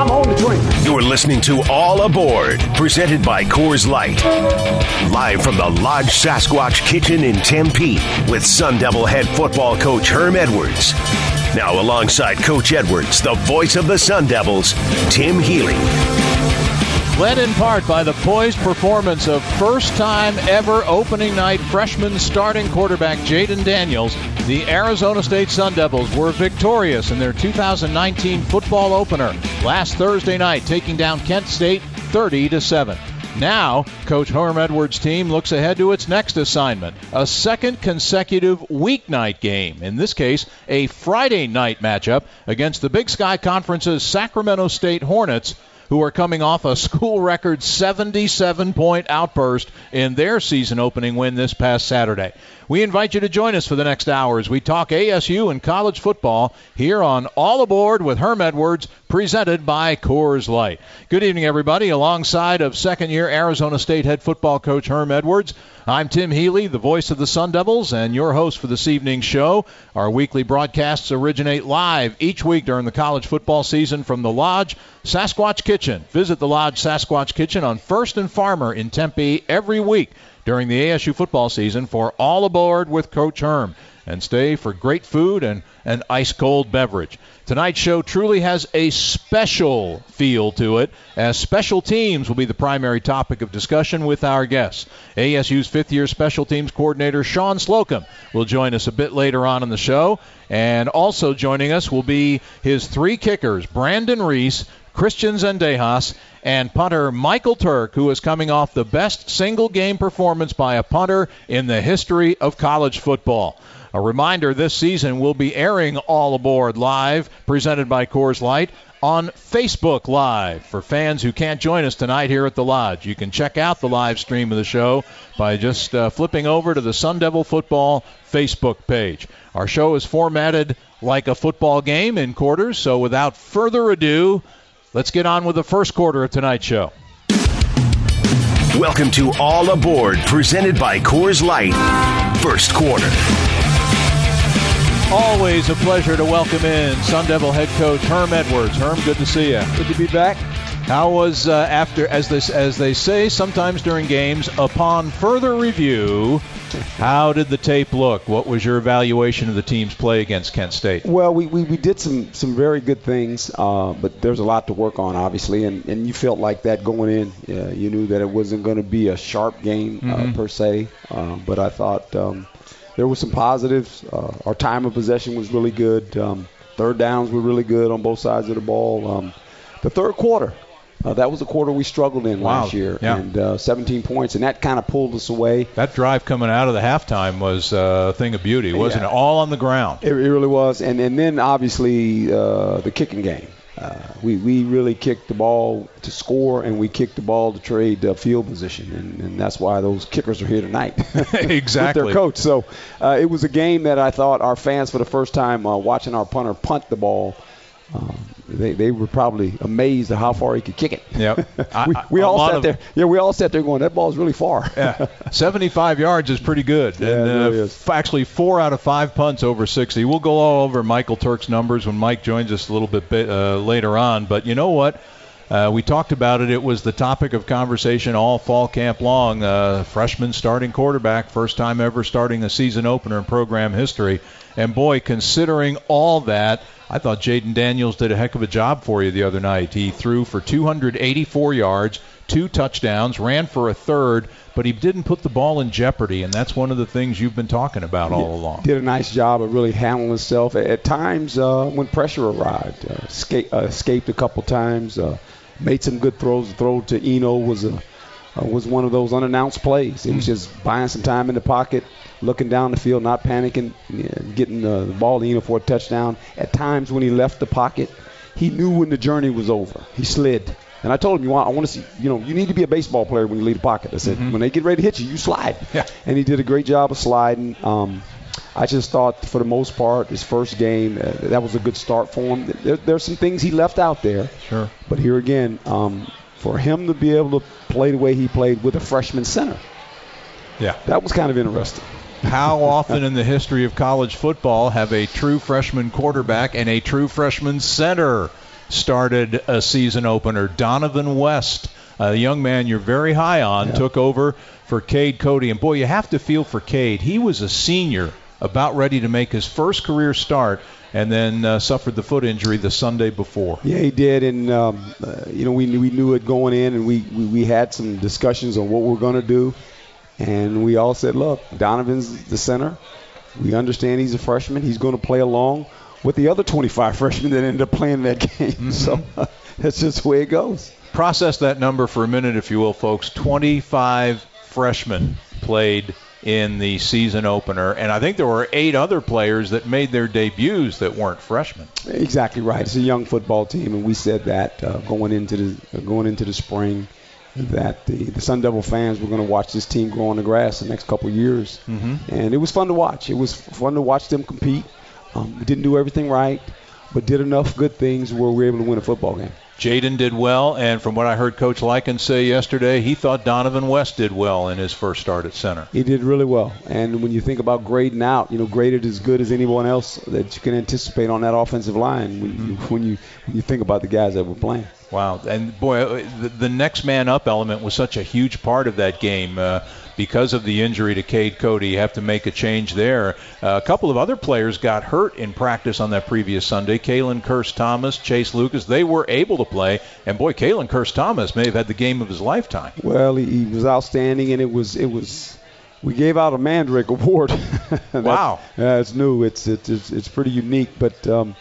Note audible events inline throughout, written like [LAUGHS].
I'm on the train. You're listening to All Aboard, presented by Coors Light. Live from the Lodge Sasquatch Kitchen in Tempe with Sun Devil head football coach Herm Edwards. Now, alongside Coach Edwards, the voice of the Sun Devils, Tim Healey. Led in part by the poised performance of first time ever opening night freshman starting quarterback Jayden Daniels, the Arizona State Sun Devils were victorious in their 2019 football opener last Thursday night, taking down Kent State 30 to 7. Now, Coach Herm Edwards' team looks ahead to its next assignment, a second consecutive weeknight game. In this case, a Friday night matchup against the Big Sky Conference's Sacramento State Hornets who are coming off a school record 77 point outburst in their season opening win this past Saturday. We invite you to join us for the next hour as we talk ASU and college football here on All Aboard with Herm Edwards, presented by Coors Light. Good evening, everybody. Alongside of second year Arizona State head football coach Herm Edwards, I'm Tim Healey, the voice of the Sun Devils, and your host for this evening's show. Our weekly broadcasts originate live each week during the college football season from the Lodge Sasquatch Kitchen. Visit the Lodge Sasquatch Kitchen on First and Farmer in Tempe every week during the ASU football season for All Aboard with Coach Herm and stay for great food and an ice cold beverage. Tonight's show truly has a special feel to it, as special teams will be the primary topic of discussion with our guests. ASU's fifth year special teams coordinator Shawn Slocum will join us a bit later on in the show. And also joining us will be his three kickers, Brandon Ruiz, Christian Zendejas, and punter Michael Turk, who is coming off the best single game performance by a punter in the history of college football. A reminder this season we'll be airing All Aboard Live, presented by Coors Light, on Facebook Live for fans who can't join us tonight here at the Lodge. You can check out the live stream of the show by just uh, flipping over to the Sun Devil Football Facebook page. Our show is formatted like a football game in quarters, so without further ado, let's get on with the first quarter of tonight's show. Welcome to All Aboard, presented by Coors Light. First quarter. Always a pleasure to welcome in Sun Devil head coach Herm Edwards. Herm, good to see you. Good to be back. How was uh, after as this as they say sometimes during games upon further review? How did the tape look? What was your evaluation of the team's play against Kent State? Well, we, we, we did some, some very good things, uh, but there's a lot to work on, obviously, and, and you felt like that going in. Uh, you knew that it wasn't going to be a sharp game uh, Mhm. per se, uh, but I thought um, there were some positives. Uh, our time of possession was really good. Um, third downs were really good on both sides of the ball. Um, the third quarter, uh, that was a quarter we struggled in Wow. last year, Yeah. and uh, 17 points, and that kind of pulled us away. That drive coming out of the halftime was uh, a thing of beauty, wasn't Yeah. it? All on the ground. It, it really was, and and then obviously uh, the kicking game. Uh, we we really kicked the ball to score, and we kicked the ball to trade uh, field position, and, and that's why those kickers are here tonight. Exactly. [LAUGHS] With their coach. So uh, it was a game that I thought our fans, for the first time, watching our punter punt the ball, um, they they were probably amazed at how far he could kick it. Yep. [LAUGHS] We I- we all sat of- there. Yeah, we all sat there going, that ball's really far. yeah, [LAUGHS] 75 yards is pretty good. Yeah, and uh, really f- actually, four out of five punts over 60. We'll go all over Michael Turk's numbers when Mike joins us a little bit bit, uh, later on. But you know what? Uh, we talked about it. It was the topic of conversation all fall camp long. Uh, freshman starting quarterback, first time ever starting a season opener in program history. And boy, considering all that, I thought Jayden Daniels did a heck of a job for you the other night. He threw for 284 yards, two touchdowns, ran for a third, but he didn't put the ball in jeopardy, and that's one of the things you've been talking about all along. Did a nice job of really handling himself. At, times, uh, when pressure arrived, uh, escape, uh, escaped a couple times. Uh, made some good throws. The throw to Eno was a uh, was one of those unannounced plays. It was just buying some time in the pocket, looking down the field, not panicking, getting uh, the ball to Eno for a touchdown. At times, when he left the pocket, he knew when the journey was over. He slid. And I told him, you want, I want to see, you know, you need to be a baseball player when you leave the pocket. I said, when they get ready to hit you, you slide. [LAUGHS] Yeah. And he did a great job of sliding. Um, I just thought, for the most part, his first game, uh, that was a good start for him. There, there's some things he left out there. Sure. But here again, um, for him to be able to play the way he played with a freshman center, Yeah. that was kind of interesting. How [LAUGHS] often in the history of college football have a true freshman quarterback and a true freshman center started a season opener. Donovan West, a young man you're very high on, yeah. took over for Cade Cody. And boy, you have to feel for Cade. He was a senior, about ready to make his first career start, and then uh, suffered the foot injury the Sunday before. Yeah, he did, and um, uh, you know we we knew it going in, and we we, we had some discussions on what we're going to do, and we all said, look, Donovan's the center. We understand he's a freshman. He's going to play along with the other 25 freshmen that ended up playing that [LAUGHS] game. Mm-hmm. So uh, [LAUGHS] that's just the way it goes. Process that number for a minute, if you will, folks. 25 freshmen played in the season opener, and I think there were eight other players that made their debuts that weren't freshmen. Exactly right. It's a young football team, and we said that uh, going into the uh, going into the spring that the, the Sun Devil fans were going to watch this team grow on the grass the next couple of years, mm-hmm. and it was fun to watch. It was fun to watch them compete. Um, we didn't do everything right, but did enough good things where we were able to win a football game. Jayden did well, and from what I heard Coach Likens say yesterday, he thought Donovan West did well in his first start at center. He did really well, and when you think about grading out, you know, graded as good as anyone else that you can anticipate on that offensive line when, mm-hmm. you, when you when you think about the guys that were playing. Wow, and boy, uh, the, the next man up element was such a huge part of that game. Uh, because of the injury to Cade Cody, you have to make a change there. Uh, a couple of other players got hurt in practice on that previous Sunday. Kalen Kearse Thomas, Chase Lucas, they were able to play, and boy, Kalen Kearse Thomas may have had the game of his lifetime. Well, he, he was outstanding, and it was it was we gave out a Mandrake Award. [LAUGHS] wow, yeah, it's new. It's it's it's, it's pretty unique, but. Um,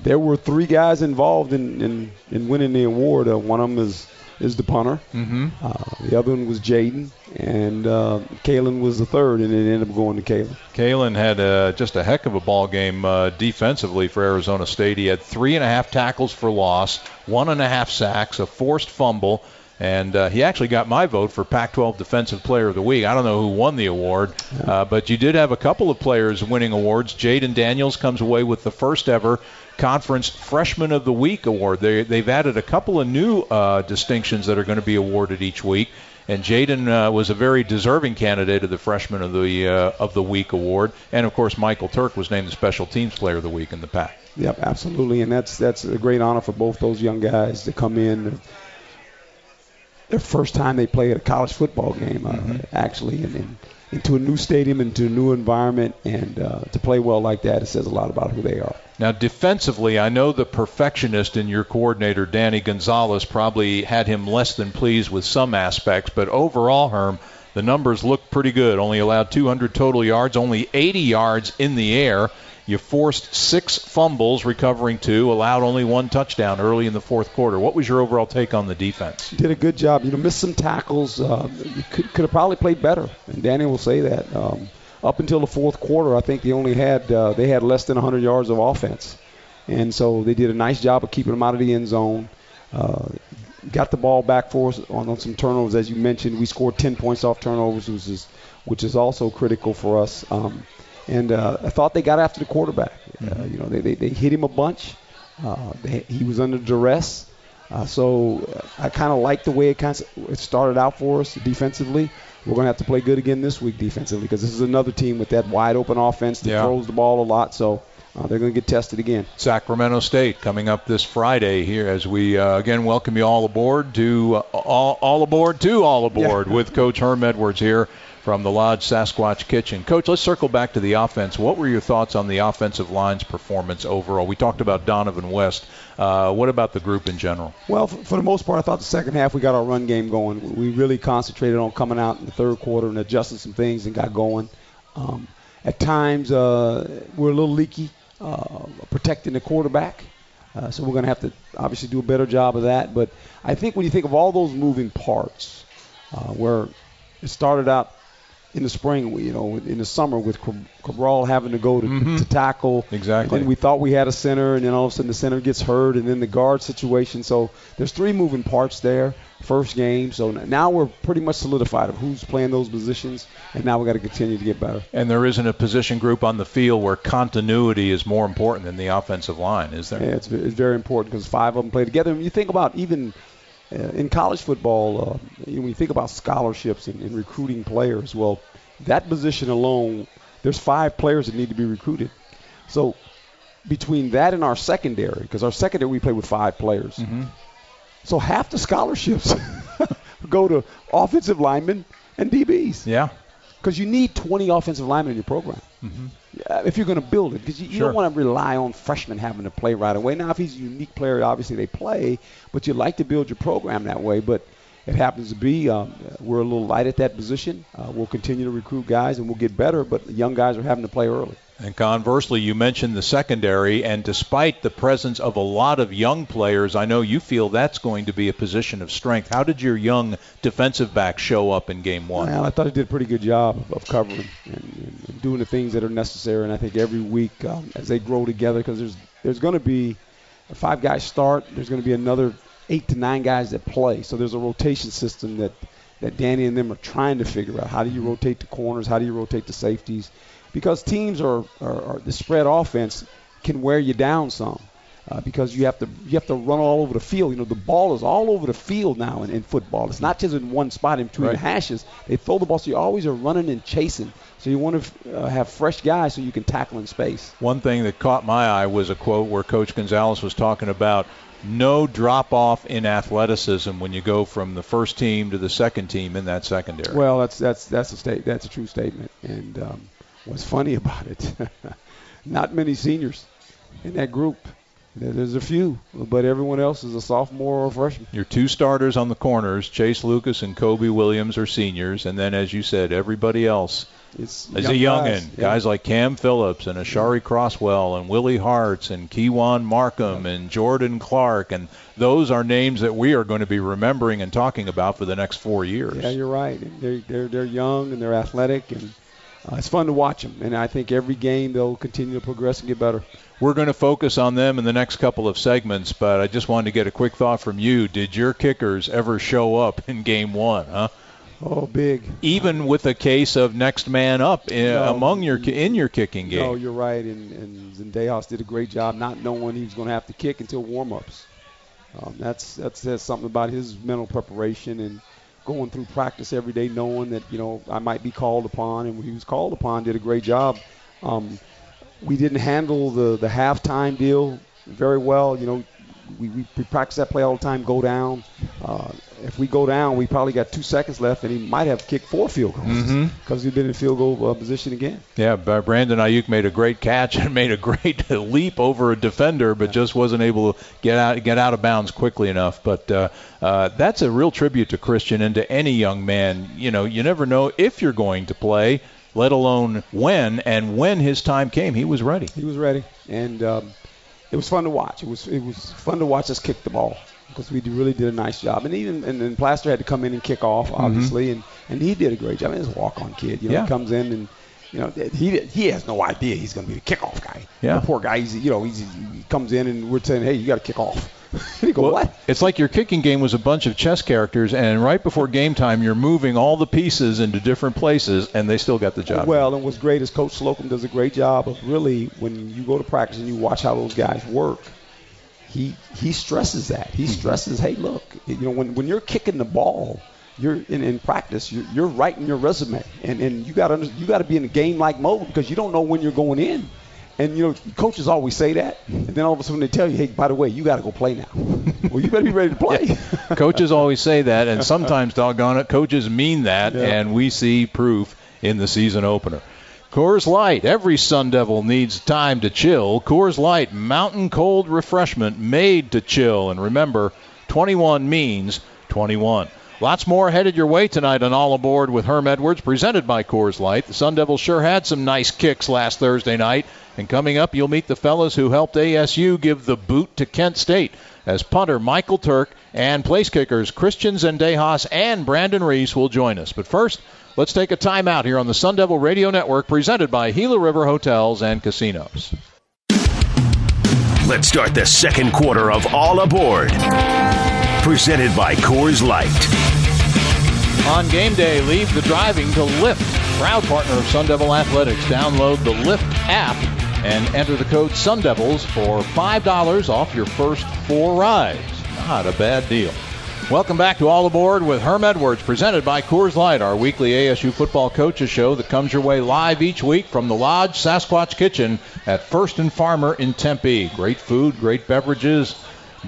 there were three guys involved in, in, in winning the award. Uh, one of them is is the punter. Mm-hmm. Uh, the other one was Jayden, and uh, Kalen was the third, and it ended up going to Kalen. Kalen had uh, just a heck of a ball game uh, defensively for Arizona State. He had three and a half tackles for loss, one and a half sacks, a forced fumble, and uh, he actually got my vote for Pac-12 Defensive Player of the Week. I don't know who won the award, uh, but you did have a couple of players winning awards. Jayden Daniels comes away with the first ever Conference Freshman of the Week award. They, they've added a couple of new uh, distinctions that are going to be awarded each week. And Jayden uh, was a very deserving candidate of the Freshman of the uh, of the Week award, and of course Michael Turk was named the Special Teams Player of the Week in the pack. Yep, absolutely, and that's that's a great honor for both those young guys to come in. Their first time they play at a college football game, uh, mm-hmm. actually, and, and into a new stadium, into a new environment, and uh, to play well like that, it says a lot about who they are. Now, defensively, I know the perfectionist in your coordinator, Danny Gonzalez, probably had him less than pleased with some aspects, but overall, Herm, the numbers look pretty good. Only allowed 200 total yards, only 80 yards in the air. You forced six fumbles, recovering two, allowed only one touchdown early in the fourth quarter. What was your overall take on the defense? Did a good job. You know, missed some tackles. Uh, could, could have probably played better, and Danny will say that. Um, up until the fourth quarter, I think they only had uh, they had less than 100 yards of offense, and so they did a nice job of keeping them out of the end zone. Uh, got the ball back for us on, on, some turnovers, as you mentioned. We scored 10 points off turnovers, which is which is also critical for us. Um, and uh, I thought they got after the quarterback. Uh, mm-hmm. you know, they, they, they hit him a bunch. Uh, they, he was under duress. Uh, so uh, I kind of like the way it kind of it started out for us defensively. We're going to have to play good again this week defensively because this is another team with that wide open offense that yeah. throws the ball a lot. So uh, they're going to get tested again. Sacramento State coming up this Friday here as we uh, again welcome you all aboard to uh, all, all aboard to all aboard yeah. with Coach Herm Edwards here from the Lodge Sasquatch Kitchen. Coach, let's circle back to the offense. What were your thoughts on the offensive line's performance overall? We talked about Donovan West. Uh, what about the group in general? Well, for, the most part, I thought the second half we got our run game going. We really concentrated on coming out in the third quarter and adjusting some things and got going. Um, at times, uh, we're a little leaky uh, protecting the quarterback. Uh, so we're going to have to obviously do a better job of that. But I think when you think of all those moving parts, uh, where it started out in the spring, you know, in the summer with Cabral having to go to, mm-hmm. to tackle. Exactly. And we thought we had a center, and then all of a sudden the center gets hurt, and then the guard situation. So there's three moving parts there. First game, so now we're pretty much solidified of who's playing those positions, and now we got to continue to get better. And there isn't a position group on the field where continuity is more important than the offensive line, is there? Yeah, it's, it's very important because five of them play together. And you think about even in college football, uh, when you think about scholarships and, and recruiting players, well, that position alone, there's five players that need to be recruited. So between that and our secondary, because our secondary we play with five players. Mm-hmm. So half the scholarships [LAUGHS] go to offensive linemen and DBs. Yeah. Because you need 20 offensive linemen in your program Mm-hmm. Uh, if you're going to build it. Because you, you Sure. don't want to rely on freshmen having to play right away. Now, if he's a unique player, obviously they play, but you like to build your program that way. But it happens to be um, we're a little light at that position. Uh, we'll continue to recruit guys and we'll get better, but the young guys are having to play early. And conversely, you mentioned the secondary, and despite the presence of a lot of young players, I know you feel that's going to be a position of strength. How did your young defensive back show up in game one? Well, I thought he did a pretty good job of, covering and, and, and doing the things that are necessary. And I think every week um, as they grow together, because there's there's going to be a five guys start. There's going to be another eight to nine guys that play. So there's a rotation system that that Danny and them are trying to figure out. How do you rotate the corners? How do you rotate the safeties? Because teams are, are, are the spread offense can wear you down some. Uh, because you have to you have to run all over the field. You know the ball is all over the field now in, in football. It's not just in one spot in between Right. the hashes. They throw the ball, so you always are running and chasing. So you want to uh, have fresh guys so you can tackle in space. One thing that caught my eye was a quote where Coach Gonzalez was talking about no drop off in athleticism when you go from the first team to the second team in that secondary. Well, that's that's that's a state that's a true statement. And um, what's funny about it, [LAUGHS] not many seniors in that group. There's a few, but everyone else is a sophomore or freshman. Your two starters on the corners, Chase Lucas and Kobe Williams, are seniors, and then, as you said, everybody else It's is young a youngin. guys. Guys, Yeah. like Cam Phillips and Ashari Crosswell and Willie Harts and Kewan Markham and Jordan Clark, and those are names that we are going to be remembering and talking about for the next four years. Yeah, you're right. They're they're they're young and they're athletic and uh, it's fun to watch them. And I think every game they'll continue to progress and get better. We're going to focus on them in the next couple of segments, but I just wanted to get a quick thought from you. Did your kickers ever show up in game one, huh? Oh, big. Even with a case of next man up in, No. among your in your kicking game. No, you're right. And, and Zendejas did a great job not knowing he was going to have to kick until warm-ups. Um, that's that says something about his mental preparation and going through practice every day, knowing that you know I might be called upon, and he was called upon, did a great job. Um, we didn't handle the the halftime deal very well. You know, we, we, we practice that play all the time. Go down. Uh, if we go down, we probably got two seconds left, and he might have kicked four field goals Mhm. because he'd been in field goal uh, position again. Yeah, Brandon Aiyuk made a great catch and [LAUGHS] made a great leap over a defender, but just wasn't able to get out get out of bounds quickly enough. But uh, uh, that's a real tribute to Christian and to any young man. You know, you never know if you're going to play, let alone when. And when his time came, he was ready. He was ready, and um, it was fun to watch. It was it was fun to watch us kick the ball because we really did a nice job. And even and then Plaster had to come in and kick off, mm-hmm. obviously, and and he did a great job. I mean, he's a walk-on kid. You know, Yeah. he comes in and. You know, he he has no idea he's going to be the kickoff guy. Yeah. The poor guy, he's, you know, he's, he comes in and we're saying, hey, you got to kick off. He go, Well, what? It's like your kicking game was a bunch of chess characters, and right before game time, you're moving all the pieces into different places, and they still got the job. Well, and what's great is Coach Slocum does a great job of really when you go to practice and you watch how those guys work. He he stresses that. He mm-hmm. stresses, hey, look, you know, when when you're kicking the ball, you're in, in practice, you're, you're writing your resume, and and you got to you got to be in a game like mode because you don't know when you're going in. And you know, coaches always say that, and then all of a sudden they tell you, "Hey, by the way, you got to go play now." [LAUGHS] well, you better be ready to play. coaches always say that, and sometimes, doggone it, coaches mean that, Yeah. and we see proof in the season opener. Coors Light. Every Sun Devil needs time to chill. Coors Light, mountain cold refreshment made to chill. And remember, 21 means 21. Lots more headed your way tonight on All Aboard with Herm Edwards, presented by Coors Light. The Sun Devils sure had some nice kicks last Thursday night. And coming up, you'll meet the fellas who helped ASU give the boot to Kent State as punter Michael Turk and place kickers Christian Zendejas and Brandon Ruiz will join us. But first, let's take a timeout here on the Sun Devil Radio Network, presented by Gila River Hotels and Casinos. Let's start the second quarter of All Aboard. Presented by Coors Light. On game day, leave the driving to Lyft, proud partner of Sun Devil Athletics. Download the Lyft app and enter the code SunDevils for $5 off your first four rides. Not a bad deal. Welcome back to All Aboard with Herm Edwards, presented by Coors Light, our weekly ASU football coaches show that comes your way live each week from the Lodge Sasquatch Kitchen at First and Farmer in Tempe. Great food, great beverages,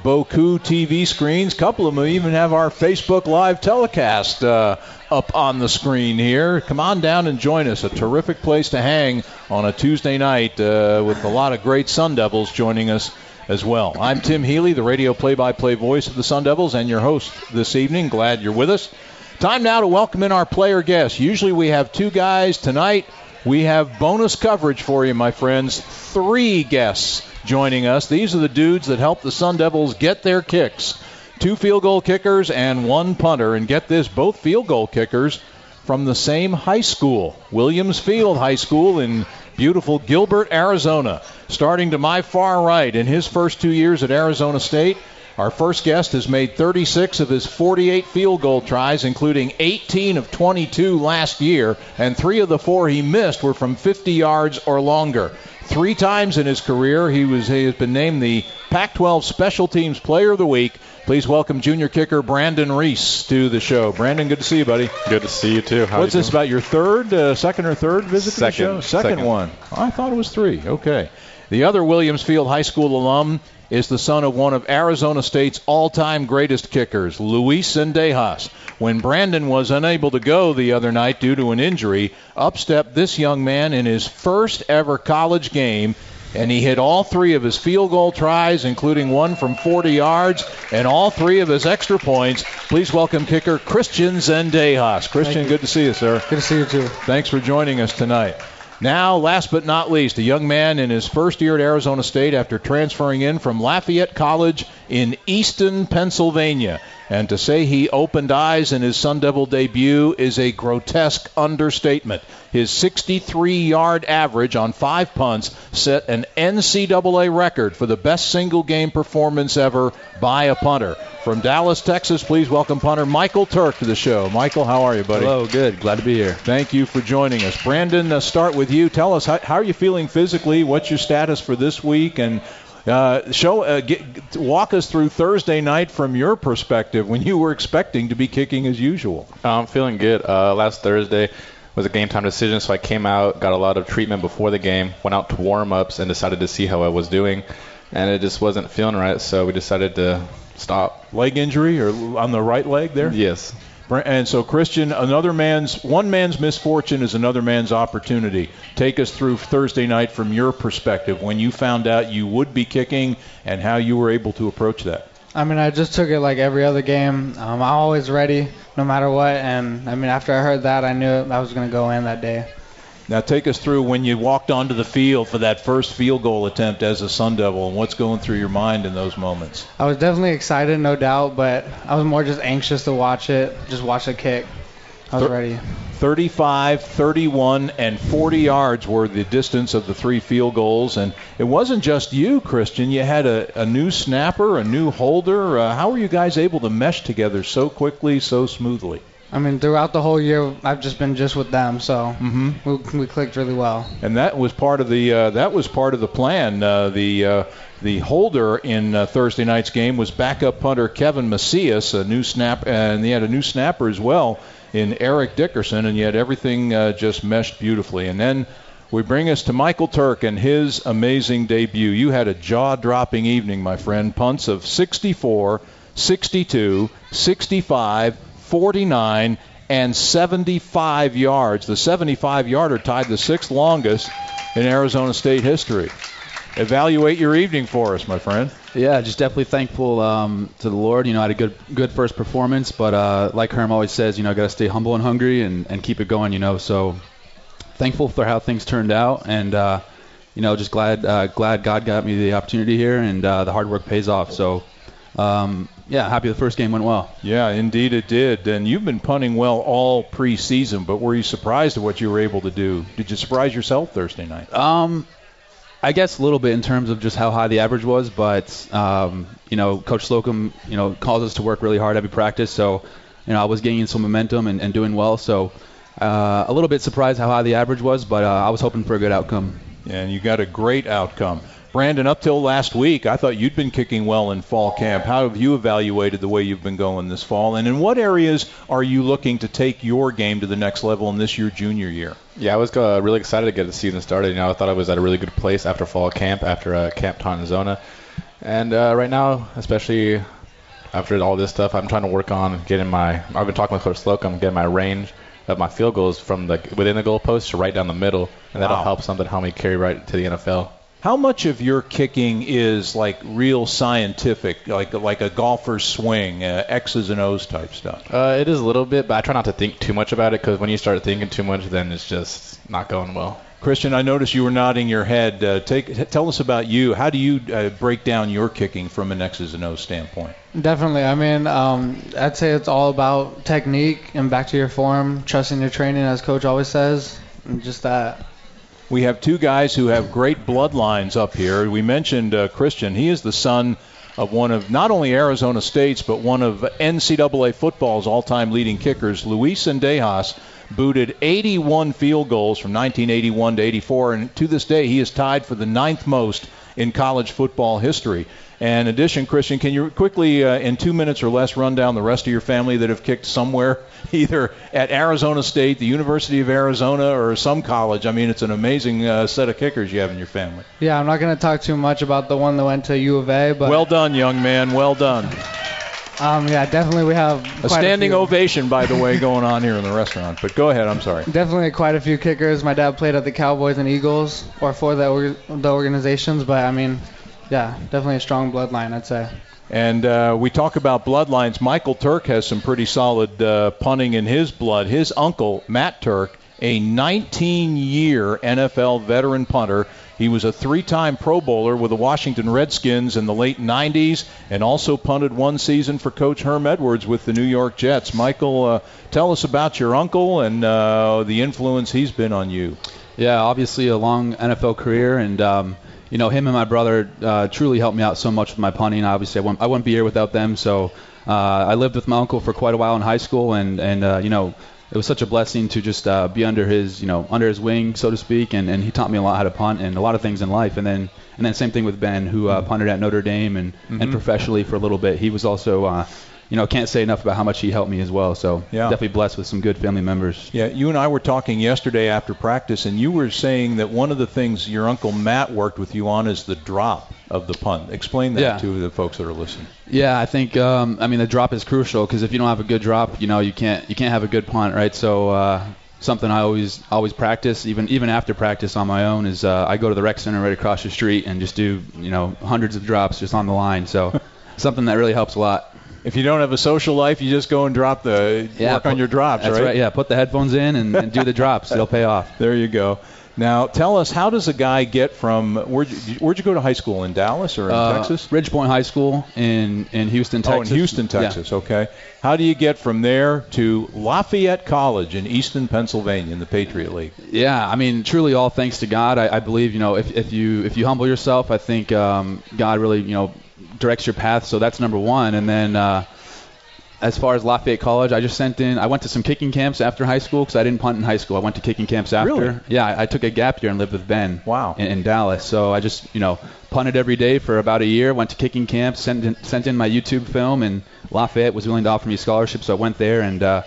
Boku TV screens. A couple of them even have our Facebook Live telecast uh, up on the screen here. Come on down and join us. A terrific place to hang on a Tuesday night uh, with a lot of great Sun Devils joining us as well. I'm Tim Healey, the radio play-by-play voice of the Sun Devils, and your host this evening. Glad you're with us. Time now to welcome in our player guests. Usually we have two guys. Tonight we have bonus coverage for you, my friends. Three guests joining us. These are the dudes that help the Sun Devils get their kicks. Two field goal kickers and one punter. And get this, both field goal kickers from the same high school, Williams Field High School in beautiful Gilbert, Arizona. Starting to my far right in his first two years at Arizona State, our first guest has made 36 of his 48 field goal tries, including 18 of 22 last year, and three of the four he missed were from 50 yards or longer. Three times in his career, he was he has been named the Pac-12 Special Teams Player of the Week. Please welcome junior kicker Brandon Ruiz to the show. Brandon, good to see you, buddy. Good to see you too. How What's this doing? about your third, uh, second or third visit second, to the show? Second, second one. I thought it was three. Okay. The other Williams Field High School alum is the son of one of Arizona State's all-time greatest kickers, Luis Zendejas. When Brandon was unable to go the other night due to an injury, up stepped this young man in his first ever college game and he hit all three of his field goal tries, including one from 40 yards, and all three of his extra points. Please welcome kicker Christian Zendejas. Christian, good to see you, sir. Good to see you, too. Thanks for joining us tonight. Now, last but not least, a young man in his first year at Arizona State after transferring in from Lafayette College in Easton, Pennsylvania. And to say he opened eyes in his Sun Devil debut is a grotesque understatement. His 63 yard average on five punts set an NCAA record for the best single game performance ever by a punter. From Dallas, Texas, please welcome punter Michael Turk to the show. Michael, how are you, buddy? Hello, good. Glad to be here. Thank you for joining us. Brandon, uh, start with you. Tell us, how, how are you feeling physically? What's your status for this week? And uh, show, uh, get, walk us through Thursday night from your perspective when you were expecting to be kicking as usual. I'm feeling good. Uh, last Thursday was a game time decision, so I came out, got a lot of treatment before the game, went out to warm ups, and decided to see how I was doing, and it just wasn't feeling right, so we decided to stop. Leg injury or on the right leg there? Yes. And so, Christian, another man's one man's misfortune is another man's opportunity. Take us through Thursday night from your perspective when you found out you would be kicking and how you were able to approach that. I mean, I just took it like every other game. Um, I'm always ready, no matter what. And I mean, after I heard that, I knew I was going to go in that day. Now take us through when you walked onto the field for that first field goal attempt as a Sun Devil and what's going through your mind in those moments. I was definitely excited, no doubt, but I was more just anxious to watch it, just watch the kick. I was ready. 35, 31, and 40 yards were the distance of the three field goals. And it wasn't just you, Christian. You had a, a new snapper, a new holder. Uh, how were you guys able to mesh together so quickly, so smoothly? I mean, throughout the whole year, I've just been just with them, so mm-hmm. we, we clicked really well. And that was part of the uh, that was part of the plan. Uh, the uh, the holder in uh, Thursday night's game was backup punter Kevin Macias, a new snap, and he had a new snapper as well in Eric Dickerson, and yet everything uh, just meshed beautifully. And then we bring us to Michael Turk and his amazing debut. You had a jaw-dropping evening, my friend. Punts of 64, 62, 65. 49 and 75 yards. The 75 yarder tied the sixth longest in Arizona State history. Evaluate your evening for us, my friend. Yeah, just definitely thankful um, to the Lord. You know, I had a good good first performance, but uh, like Herm always says, you know, got to stay humble and hungry and, and keep it going. You know, so thankful for how things turned out, and uh, you know, just glad uh, glad God got me the opportunity here, and uh, the hard work pays off. So um, yeah, happy the first game went well. Yeah, indeed it did. And you've been punting well all preseason, but were you surprised at what you were able to do? Did you surprise yourself Thursday night? Um, I guess a little bit in terms of just how high the average was, but um, you know, Coach Slocum, you know, calls us to work really hard every practice, so you know, I was gaining some momentum and, and doing well. So uh, a little bit surprised how high the average was, but uh, I was hoping for a good outcome. And you got a great outcome. Brandon, up till last week, I thought you'd been kicking well in fall camp. How have you evaluated the way you've been going this fall? And in what areas are you looking to take your game to the next level in this year, junior year? Yeah, I was uh, really excited to get the season started. You know, I thought I was at a really good place after fall camp, after uh, Camp Tontozona. And uh, right now, especially after all this stuff, I'm trying to work on getting my. I've been talking with Coach Slocum, getting my range of my field goals from the within the goalpost to right down the middle, and that'll Wow. help something help me carry right to the NFL. How much of your kicking is like real scientific, like like a golfer's swing, uh, X's and O's type stuff? Uh, it is a little bit, but I try not to think too much about it because when you start thinking too much, then it's just not going well. Christian, I noticed you were nodding your head. Uh, take t- tell us about you. How do you uh, break down your kicking from an X's and O's standpoint? Definitely. I mean, um, I'd say it's all about technique and back to your form, trusting your training, as coach always says, and just that. We have two guys who have great bloodlines up here. We mentioned uh, Christian. He is the son of one of not only Arizona State's, but one of NCAA football's all time leading kickers, Luis Zendejas. Booted 81 field goals from 1981 to 84, and to this day, he is tied for the ninth most in college football history. And in addition, Christian, can you quickly, uh, in two minutes or less, run down the rest of your family that have kicked somewhere, [LAUGHS] either at Arizona State, the University of Arizona, or some college? I mean, it's an amazing uh, set of kickers you have in your family. Yeah, I'm not going to talk too much about the one that went to U of A, but Well done, young man. Well done. um, yeah, definitely we have A standing few. ovation, by the way, going on here in the restaurant. But go ahead. I'm sorry. Definitely quite a few kickers. My dad played at the Cowboys and Eagles, or for the, the organizations, but I mean, yeah, definitely a strong bloodline, I'd say. And uh, we talk about bloodlines. Michael Turk has some pretty solid uh, punting in his blood. His uncle, Matt Turk, a 19 year NFL veteran punter. He was a three time Pro Bowler with the Washington Redskins in the late 90s and also punted one season for Coach Herm Edwards with the New York Jets. Michael, uh, tell us about your uncle and uh, the influence he's been on you. Yeah, obviously a long NFL career, and um, you know him and my brother uh, truly helped me out so much with my punting. Obviously, I wouldn't, I wouldn't be here without them. So uh, I lived with my uncle for quite a while in high school, and and uh, you know it was such a blessing to just uh, be under his you know under his wing, so to speak, and, and he taught me a lot how to punt and a lot of things in life. And then and then same thing with Ben, who uh, punted at Notre Dame and and professionally for a little bit. He was also uh, you know can't say enough about how much he helped me as well. So Yeah. definitely blessed with some good family members. Yeah, you and I were talking yesterday after practice, and you were saying that one of the things your uncle Matt worked with you on is the drop of the punt. Explain that Yeah. to the folks that are listening. Yeah, I think um, I mean the drop is crucial because if you don't have a good drop, you know you can't you can't have a good punt, right? So uh, something I always always practice, even even after practice on my own, is uh, I go to the rec center right across the street and just do you know hundreds of drops just on the line. So [LAUGHS] something that really helps a lot. If you don't have a social life, you just go and drop the Yeah, work on your drops, That's right. Yeah, put the headphones in and, and do the drops. They'll pay off. [LAUGHS] There you go. Now, tell us, how does a guy get from where'd you, where'd you go to high school in Dallas or in Uh, Texas? Ridgepoint High School in in Houston, Texas. Oh, in Houston, Yeah. Texas. Okay. How do you get from there to Lafayette College in Easton, Pennsylvania, in the Patriot League? Yeah, I mean, truly all thanks to God. I, I believe, you know, if, if you if you humble yourself, I think um, God really, you know, directs your path. So that's number one. And then uh, as far as Lafayette College, I just sent in. I went to some kicking camps after high school because I didn't punt in high school. I went to kicking camps after. Really? Yeah, I, I took a gap year and lived with Ben. Wow. In, in Dallas. So I just, you know, punted every day for about a year. Went to kicking camps, sent in, sent in my YouTube film, and Lafayette was willing to offer me a scholarship, so I went there and. Uh,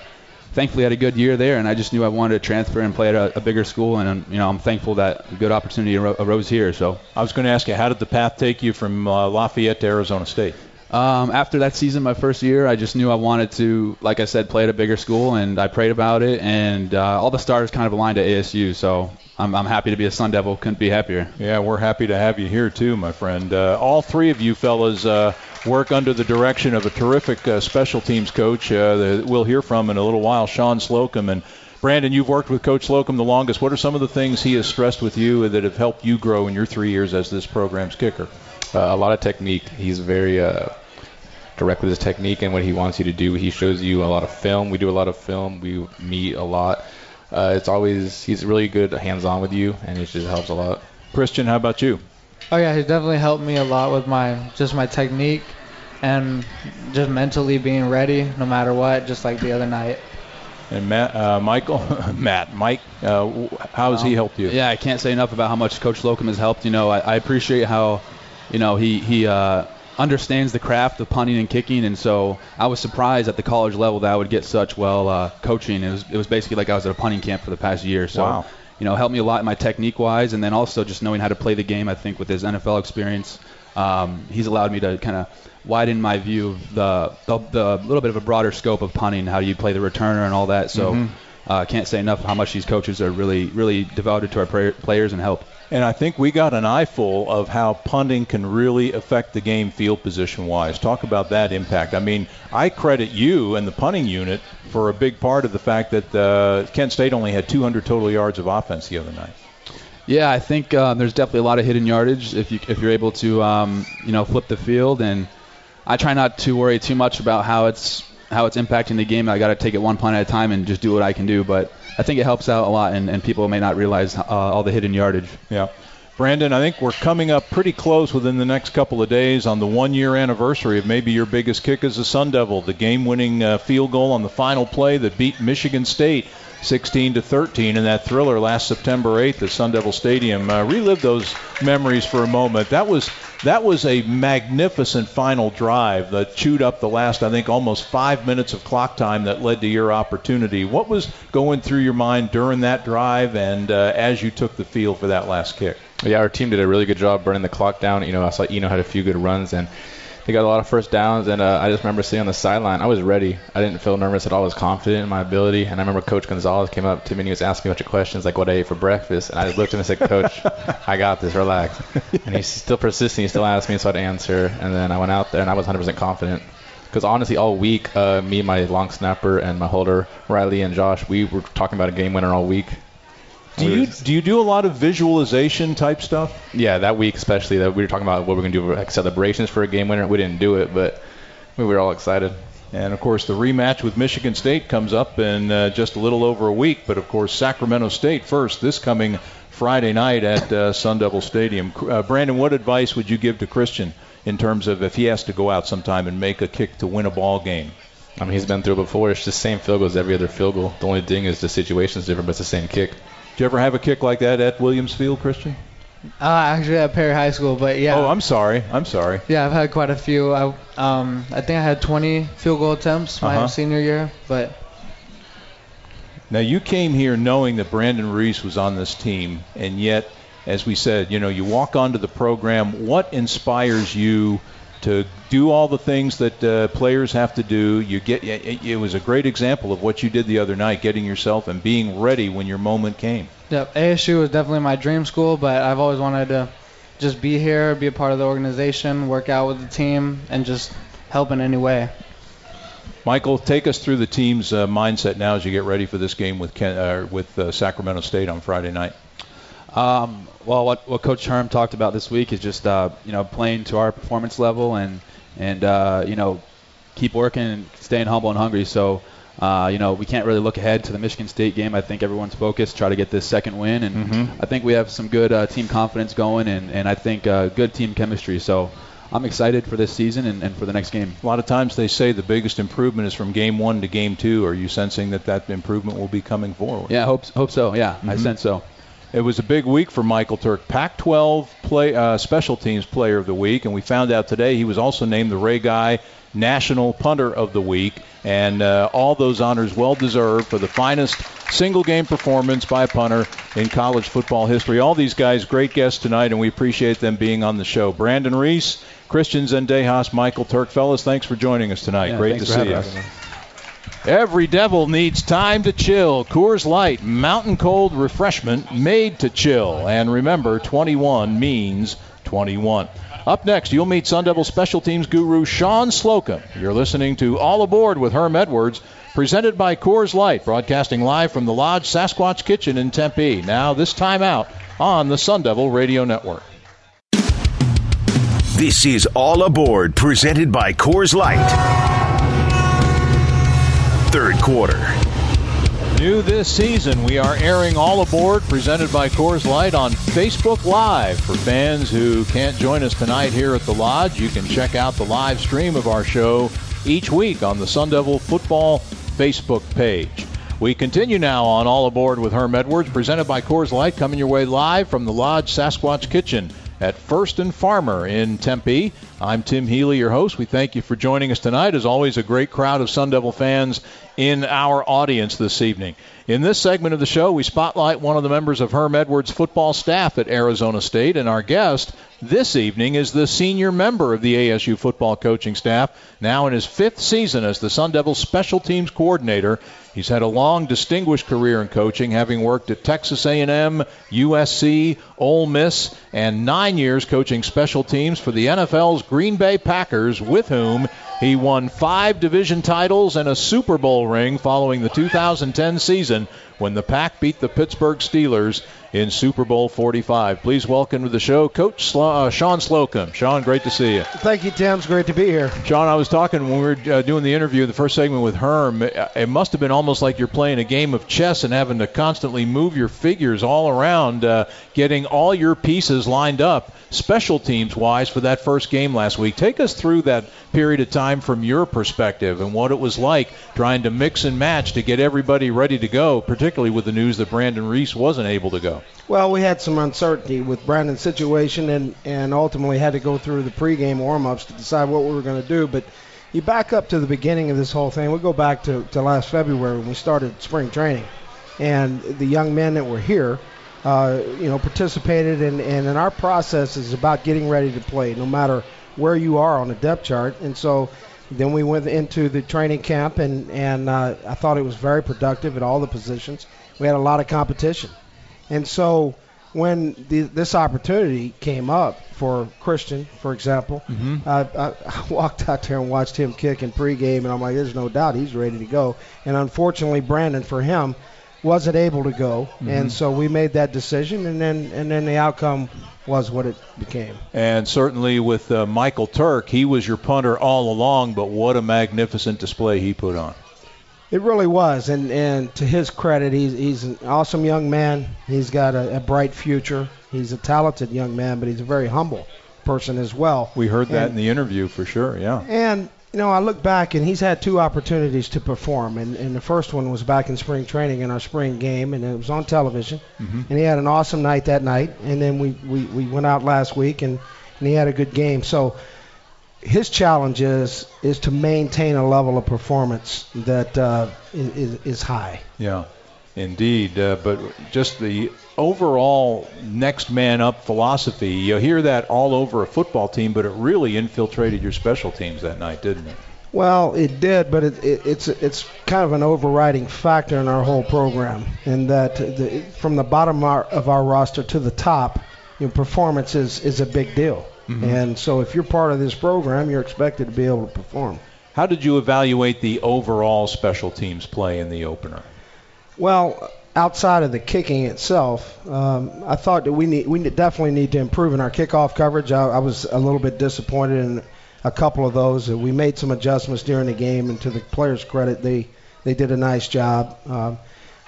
thankfully had a good year there, and I just knew I wanted to transfer and play at a, a bigger school, and um, you know I'm thankful that a good opportunity aro- arose here. So I was going to ask you, how did the path take you from uh, Lafayette to Arizona State? um, after that season, my first year, I just knew I wanted to, like I said, play at a bigger school, and I prayed about it, and uh, all the stars kind of aligned to ASU. So I'm, I'm happy to be a Sun Devil. Couldn't be happier. Yeah, we're happy to have you here too, my friend. Uh, all three of you fellas uh, work under the direction of a terrific uh, special teams coach uh, that we'll hear from in a little while, Shawn Slocum. And Brandon, you've worked with Coach Slocum the longest. What are some of the things he has stressed with you that have helped you grow in your three years as this program's kicker? Uh, a lot of technique. He's very uh, direct with his technique and what he wants you to do. He shows you a lot of film. We do a lot of film. We meet a lot. Uh, it's always he's really good hands-on with you, and it just helps a lot. Christian, how about you? Oh yeah, he's definitely helped me a lot with my just my technique and just mentally being ready no matter what, just like the other night. And Matt, uh, Michael, [LAUGHS] Matt, Mike, uh, how has he helped you? Yeah, I can't say enough about how much Coach Slocum has helped. You know, I, I appreciate how, you know, he he uh, understands the craft of punting and kicking, and so I was surprised at the college level that I would get such well uh, coaching. It was it was basically like I was at a punting camp for the past year. So. Wow. You know, helped me a lot in my technique wise, and then also just knowing how to play the game. I think with his NFL experience, um, he's allowed me to kind of widen my view of the, the the little bit of a broader scope of punting, how you play the returner and all that. So. Mm-hmm. Uh, can't say enough how much these coaches are really, really devoted to our pra- players and help. And I think we got an eyeful of how punting can really affect the game field position wise. Talk about that impact. I mean, I credit you and the punting unit for a big part of the fact that uh, Kent State only had 200 total yards of offense the other night. Yeah, I think um, there's definitely a lot of hidden yardage if you if you're able to um, you know flip the field, and I try not to worry too much about how it's how it's impacting the game. I got to take it one punt at a time and just do what I can do. But I think it helps out a lot, and, and people may not realize uh, all the hidden yardage. Yeah. Brandon, I think we're coming up pretty close within the next couple of days on the one year anniversary of maybe your biggest kick as a Sun Devil, the game winning uh, field goal on the final play that beat Michigan State 16 to 13 in that thriller last September 8th at Sun Devil Stadium. Uh, relive those memories for a moment. That was that was a magnificent final drive that chewed up the last, I think, almost five minutes of clock time that led to your opportunity. What was going through your mind during that drive and uh, as you took the field for that last kick? Yeah, our team did a really good job burning the clock down. You know, I saw Eno had a few good runs and they got a lot of first downs. And uh, I just remember sitting on the sideline. I was ready. I didn't feel nervous at all. I was confident in my ability. And I remember Coach Gonzalez came up to me and he was asking me a bunch of questions like what I ate for breakfast. And I just looked at him and said, Coach, I got this. Relax. [LAUGHS] And he's still persisting. He still asked me, so I'd answer. And then I went out there and I was 100% confident. Because honestly, all week, uh, me, my long snapper, and my holder, Riley and Josh, we were talking about a game winner all week. Do you do you do a lot of visualization type stuff? Yeah, that week especially that we were talking about what we're gonna do like celebrations for a game winner. We didn't do it, but we were all excited. And of course, the rematch with Michigan State comes up in uh, just a little over a week. But of course, Sacramento State first this coming Friday night at uh, Sun Devil Stadium. Uh, Brandon, what advice would you give to Christian in terms of if he has to go out sometime and make a kick to win a ball game? I mean, he's been through it before. It's the same field goal as every other field goal. The only thing is the situation is different, but it's the same kick. Did you ever have a kick like that at Williams Field, Christian? Uh, actually at Perry High School, but yeah. Oh, I'm sorry. I'm sorry. Yeah, I've had quite a few. I um I think I had 20 field goal attempts my Uh-huh. senior year, but Now you came here knowing that Brandon Ruiz was on this team, and yet, as we said, you know, you walk onto the program. What inspires you to do all the things that uh, players have to do? You get. It, it was a great example of what you did the other night, getting yourself and being ready when your moment came. Yep, ASU was definitely my dream school, but I've always wanted to just be here, be a part of the organization, work out with the team, and just help in any way. Michael, take us through the team's uh, mindset now as you get ready for this game with Ken, uh, with uh, Sacramento State on Friday night. Um, well, what, what Coach Herm talked about this week is just uh, you know playing to our performance level and and uh, you know keep working and staying humble and hungry. So uh, you know we can't really look ahead to the Michigan State game. I think everyone's focused, try to get this second win, and Mhm. I think we have some good uh, team confidence going and and I think uh, good team chemistry. So I'm excited for this season and, and for the next game. A lot of times they say the biggest improvement is from game one to game two. Are you sensing that that improvement will be coming forward? Yeah, hope hope so. Yeah, I Mhm. sense so. It was a big week for Michael Turk, Pac-12 play uh, special teams player of the week, and we found out today he was also named the Ray Guy National Punter of the Week, and uh, all those honors well deserved for the finest single game performance by a punter in college football history. All these guys, great guests tonight, and we appreciate them being on the show. Brandon Ruiz, Christian Zendejas, Michael Turk, fellas, thanks for joining us tonight. Yeah, great to see you. us. Every devil needs time to chill. Coors Light, mountain cold refreshment made to chill. And remember, 21 means 21. Up next, you'll meet Sun Devil Special Teams guru Shawn Slocum. You're listening to All Aboard with Herm Edwards, presented by Coors Light, broadcasting live from the Lodge Sasquatch Kitchen in Tempe. Now, this time out on the Sun Devil Radio Network. This is All Aboard, presented by Coors Light. Third quarter. New this season, we are airing All Aboard, presented by Coors Light, on Facebook Live. For fans who can't join us tonight here at the Lodge, you can check out the live stream of our show each week on the Sun Devil Football Facebook page. We continue now on All Aboard with Herm Edwards, presented by Coors Light, coming your way live from the Lodge Sasquatch Kitchen at First and Farmer in Tempe. I'm Tim Healey, your host. We thank you for joining us tonight. As always, a great crowd of Sun Devil fans in our audience this evening. In this segment of the show, we spotlight one of the members of Herm Edwards' football staff at Arizona State, and our guest this evening is the senior member of the ASU football coaching staff, now in his fifth season as the Sun Devils special teams coordinator. He's had a long, distinguished career in coaching, having worked at Texas A&M, USC, Ole Miss, and nine years coaching special teams for the NFL's Green Bay Packers, with whom he won five division titles and a Super Bowl ring following the 2010 season when the Pack beat the Pittsburgh Steelers in Super Bowl 45. Please welcome to the show Coach Slo- uh, Shawn Slocum. Shawn, great to see you. Thank you, Tim. It's great to be here. Shawn, I was talking when we were uh, doing the interview, the first segment with Herm. It must have been almost like you're playing a game of chess and having to constantly move your figures all around, uh, getting all your pieces lined up, special teams wise, for that first game last week. Take us through that period of time from your perspective and what it was like trying to mix and match to get everybody ready to go, particularly with the news that Brandon Ruiz wasn't able to go. Well, we had some uncertainty with Brandon's situation and, and ultimately had to go through the pregame warm-ups to decide what we were going to do. But you back up to the beginning of this whole thing. We go back to, to last February when we started spring training. And the young men that were here, uh, you know, participated. And, and in our process is about getting ready to play, no matter where you are on the depth chart. And so then we went into the training camp, and, and uh, I thought it was very productive at all the positions. We had a lot of competition. And so when the, this opportunity came up for Christian, for example, mm-hmm. I, I, [LAUGHS] I walked out there and watched him kick in pregame, and I'm like, there's no doubt he's ready to go. And unfortunately, Brandon, for him, wasn't able to go, Mm-hmm. and so we made that decision, and then and then the outcome was what it became. And certainly with uh, Michael Turk, he was your punter all along, but what a magnificent display he put on. It really was, and and to his credit, he's he's an awesome young man. He's got a, a bright future. He's a talented young man, but he's a very humble person as well. We heard that And- in the interview for sure, yeah. And you know, I look back and he's had two opportunities to perform, and, and the first one was back in spring training in our spring game, and it was on television. Mhm. And he had an awesome night that night, and then we, we, we went out last week and, and he had a good game. So his challenge is is to maintain a level of performance that uh, is, is high. Yeah, indeed. Uh, but just the overall next man up philosophy, you hear that all over a football team, but it really infiltrated your special teams that night, didn't it? Well, it did, but it, it, it's it's kind of an overriding factor in our whole program, in that the, from the bottom of our, of our roster to the top, you know, performance is, is a big deal. Mm-hmm. And so, if you're part of this program, you're expected to be able to perform. How did you evaluate the overall special teams play in the opener? Well, outside of the kicking itself, um, I thought that we need we definitely need to improve in our kickoff coverage. I, I was a little bit disappointed in a couple of those. Uh, We made some adjustments during the game, and to the players' credit, they they did a nice job. Um,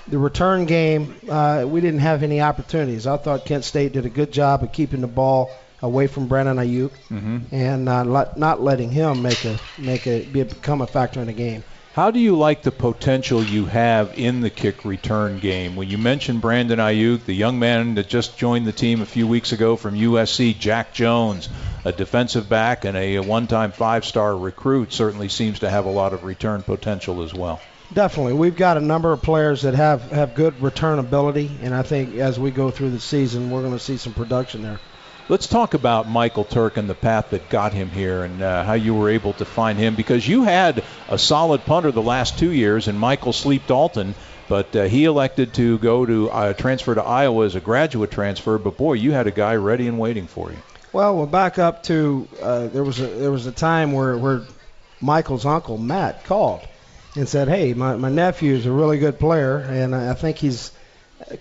the return game, uh, we didn't have any opportunities. I thought Kent State did a good job of keeping the ball away from Brandon Aiyuk Mm-hmm. and uh, let, not letting him make a make a become a factor in the game. How do you like the potential you have in the kick return game? When you mentioned Brandon Aiyuk, the young man that just joined the team a few weeks ago from USC, Jack Jones, a defensive back and a one-time five-star recruit, certainly seems to have a lot of return potential as well. Definitely, we've got a number of players that have have good return ability, and I think as we go through the season, we're going to see some production there. Let's talk about Michael Turk and the path that got him here and uh, how you were able to find him because you had a solid punter the last two years and Michael Sleep Dalton, but uh, he elected to go to uh, transfer to Iowa as a graduate transfer. But boy, you had a guy ready and waiting for you. Well, we'll back up to uh, there was a there was a time where where Michael's uncle Matt called and said, "Hey, my my nephew is a really good player, and I think he's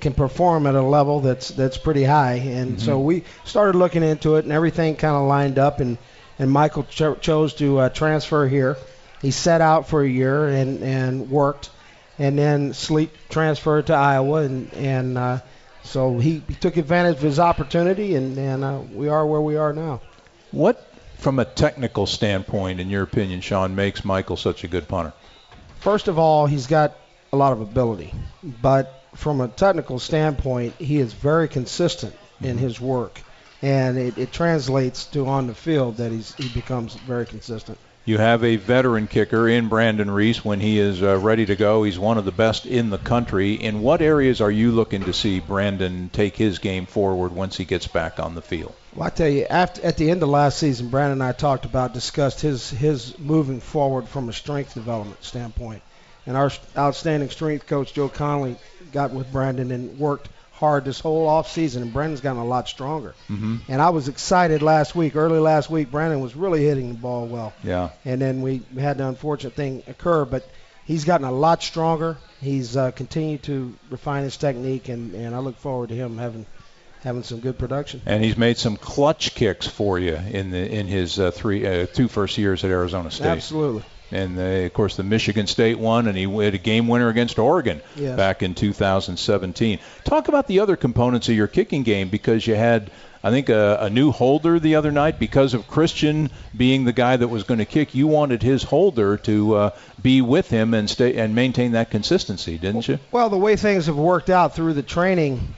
can perform at a level that's that's pretty high." And so we started looking into it, and everything kind of lined up, and and Michael cho- chose to uh, transfer here. He set out for a year and and worked, and then Sleep transferred to Iowa, and and uh, so he, he took advantage of his opportunity, and and uh, we are where we are now. What, from a technical standpoint, in your opinion, Shawn, makes Michael such a good punter? First of all, he's got a lot of ability, but from a technical standpoint, he is very consistent in his work, and it, it translates to on the field that he's he becomes very consistent. You have a veteran kicker in Brandon Ruiz when he is uh, ready to go. He's one of the best in the country. In what areas are you looking to see Brandon take his game forward once he gets back on the field? Well, I tell you, after at the end of last season, Brandon and I talked about discussed his his moving forward from a strength development standpoint, and our outstanding strength coach Joe Conley got with Brandon and worked hard this whole off season, and Brandon's gotten a lot stronger. Mm-hmm. And I was excited last week, early last week. Brandon was really hitting the ball well. Yeah. And then we had the unfortunate thing occur, but he's gotten a lot stronger. He's uh, continued to refine his technique, and, and I look forward to him having having some good production. And he's made some clutch kicks for you in the in his uh, three uh, two first years at Arizona State. Absolutely. And uh, of course the Michigan State one, and he had a game winner against Oregon Yes. back in 2017. Talk about the other components of your kicking game because you had. I think a, a new holder the other night because of Christian being the guy that was going to kick. You wanted his holder to uh, be with him and stay and maintain that consistency, didn't you? Well, the way things have worked out through the training,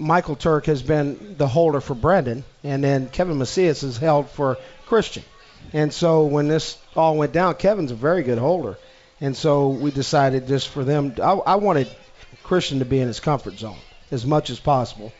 Michael Turk has been the holder for Brendan, and then Kevin Macias is held for Christian. And so when this all went down, Kevin's a very good holder. And so we decided just for them, I, I wanted Christian to be in his comfort zone as much as possible.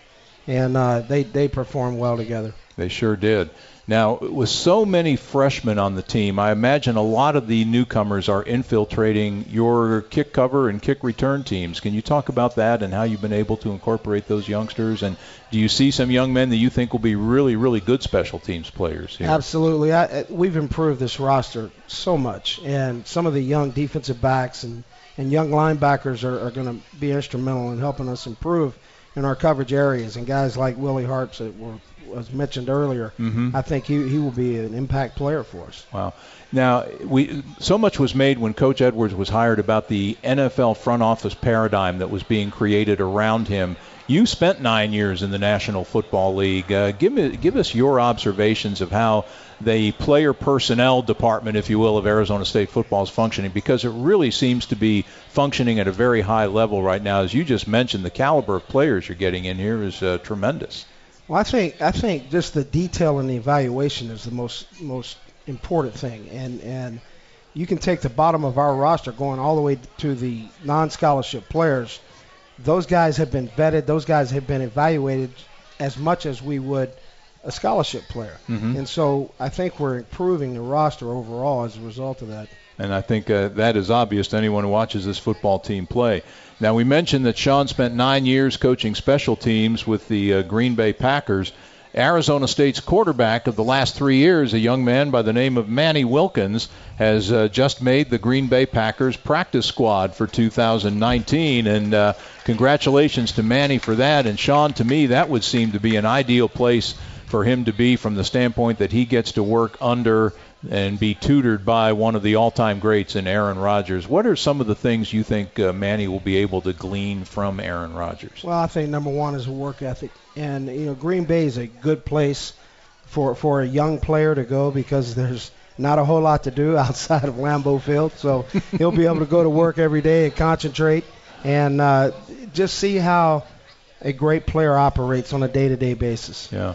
And uh, they, they performed well together. They sure did. Now, with so many freshmen on the team, I imagine a lot of the newcomers are infiltrating your kick cover and kick return teams. Can you talk about that and how you've been able to incorporate those youngsters? And do you see some young men that you think will be really, really good special teams players here? Absolutely. I, I- we've improved this roster so much, and some of the young defensive backs and, and young linebackers are, are going to be instrumental in helping us improve in our coverage areas. And guys like Willie Harts that were, was mentioned earlier, Mhm. I think he, he will be an impact player for us. Wow. Now, we so much was made when Coach Edwards was hired about the NFL front office paradigm that was being created around him. You spent nine years in the National Football League. Uh, give me, give us your observations of how the player personnel department, if you will, of Arizona State football is functioning, because it really seems to be functioning at a very high level right now. As you just mentioned, the caliber of players you're getting in here is uh, tremendous. Well, I think I think just the detail and the evaluation is the most most important thing, and and you can take the bottom of our roster going all the way to the non-scholarship players. Those guys have been vetted. Those guys have been evaluated as much as we would a scholarship player, Mhm. and so I think we're improving the roster overall as a result of that. And I think uh, that is obvious to anyone who watches this football team play. Now, we mentioned that Shawn spent nine years coaching special teams with the uh, Green Bay Packers. Arizona State's quarterback of the last three years, a young man by the name of Manny Wilkins, has uh, just made the Green Bay Packers practice squad for 2019. And uh, congratulations to Manny for that. And Shawn, to me, that would seem to be an ideal place for him to be from the standpoint that he gets to work under and be tutored by one of the all-time greats in Aaron Rodgers. What are some of the things you think uh, Manny will be able to glean from Aaron Rodgers? Well, I think number one is a work ethic, and you know Green Bay is a good place for for a young player to go because there's not a whole lot to do [LAUGHS] outside of Lambeau Field, so he'll be able to go to work every day and concentrate and uh, just see how a great player operates on a day-to-day basis. Yeah.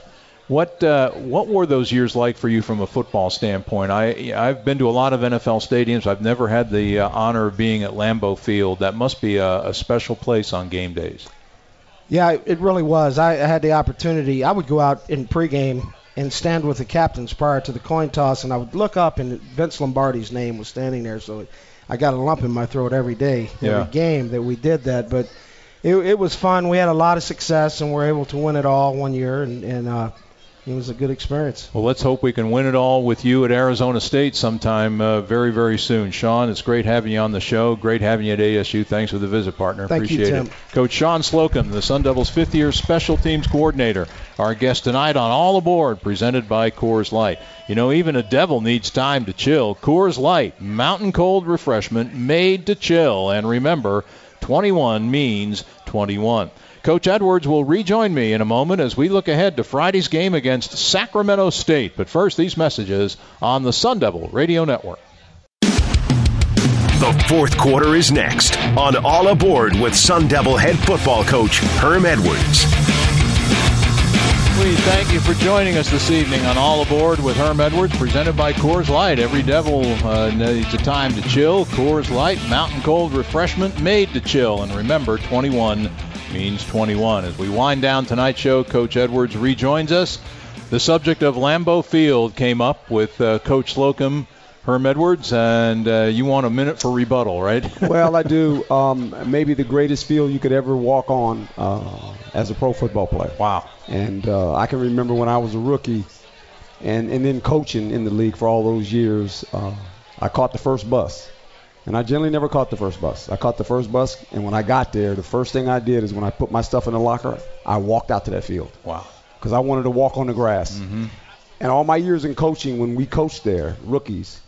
What uh, what were those years like for you from a football standpoint? I I've been to a lot of NFL stadiums. I've never had the uh, honor of being at Lambeau Field. That must be a, a special place on game days. Yeah, it really was. I I had the opportunity. I would go out in pregame and stand with the captains prior to the coin toss, and I would look up, and Vince Lombardi's name was standing there. So I got a lump in my throat every day, every Yeah. game that we did that. But it, it was fun. We had a lot of success, and we were able to win it all one year, and, and uh, it was a good experience. Well, let's hope we can win it all with you at Arizona State sometime uh, very, very soon. Shawn, it's great having you on the show. Great having you at ASU. Thanks for the visit, partner. Thank you, Appreciate Tim. it. Coach Shawn Slocum, the Sun Devils' fifth year special teams coordinator, our guest tonight on All Aboard, presented by Coors Light. You know, even a devil needs time to chill. Coors Light, mountain cold refreshment made to chill. And remember, 21 means 21. Coach Edwards will rejoin me in a moment as we look ahead to Friday's game against Sacramento State. But first, these messages on the Sun Devil Radio Network. The fourth quarter is next on All Aboard with Sun Devil head football coach Herm Edwards. We thank you for joining us this evening on All Aboard with Herm Edwards, presented by Coors Light. Every devil uh, needs a time to chill. Coors Light, mountain cold refreshment made to chill. And remember, 21 means 21. As we wind down tonight's show, Coach Edwards rejoins us. The subject of Lambeau Field came up with uh, Coach Slocum Herm Edwards, and uh, you want a minute for rebuttal, right? [LAUGHS] well, I do. Um, maybe the greatest field you could ever walk on uh, as a pro football player. Wow. And uh, I can remember when I was a rookie and, and then coaching in the league for all those years, uh, I caught the first bus. And I generally never caught the first bus. I caught the first bus, and when I got there, the first thing I did is when I put my stuff in the locker, I walked out to that field. Wow. Because I wanted to walk on the grass. Mm-hmm. And all my years in coaching, when we coached there, rookies,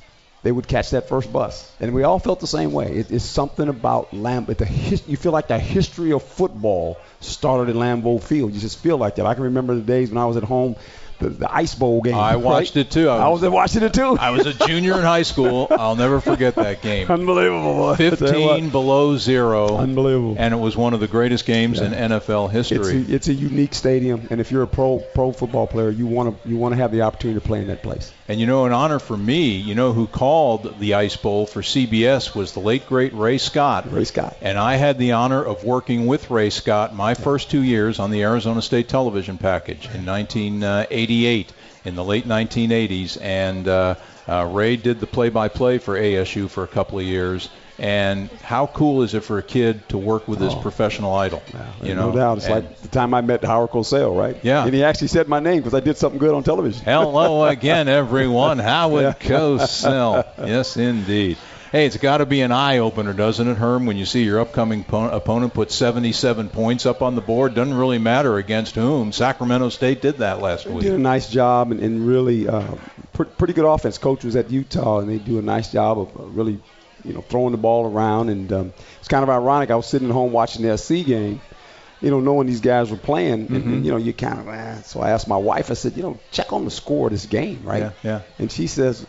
they would catch that first bus. And we all felt the same way. It, it's something about Lambeau. The his, you feel like the history of football started in Lambeau Field. You just feel like that. I can remember the days when I was at home the, the Ice Bowl game. I watched right? it too. I was, I was watching it too. I was a junior in high school. [LAUGHS] I'll never forget that game. Unbelievable. Boy. [LAUGHS] 15 below zero. Unbelievable. And it was one of the greatest games Yeah. in NFL history. It's a, it's a unique stadium, and if you're a pro pro football player, you want to you want to have the opportunity to play in that place. And you know, an honor for me, you know who called the Ice Bowl for CBS was the late great Ray Scott. Ray Scott. And I had the honor of working with Ray Scott my first two years on the Arizona State television package in 1988, in the late 1980s. And uh, uh, Ray did the play-by-play for ASU for a couple of years. And how cool is it for a kid to work with his Oh. professional idol? you know, no doubt. It's And- like the time I met Howard Cosell, right? Yeah. And he actually said my name because I did something good on television. Hello [LAUGHS] again, everyone. Howard Yeah. Cosell. Yes, indeed. Hey, it's got to be an eye opener, doesn't it, Herm, when you see your upcoming po- opponent put 77 points up on the board? Doesn't really matter against whom. Sacramento State did that last They week. did a nice job and, and really uh, pr- pretty good offense. Coach was at Utah, and they do a nice job of really, you know, throwing the ball around. And um, it's kind of ironic. I was sitting at home watching the SC game, you know, knowing these guys were playing, Mm-hmm. and, you know, you kind of. Eh. So I asked my wife. I said, you know, check on the score of this game, right? Yeah, yeah. And she says,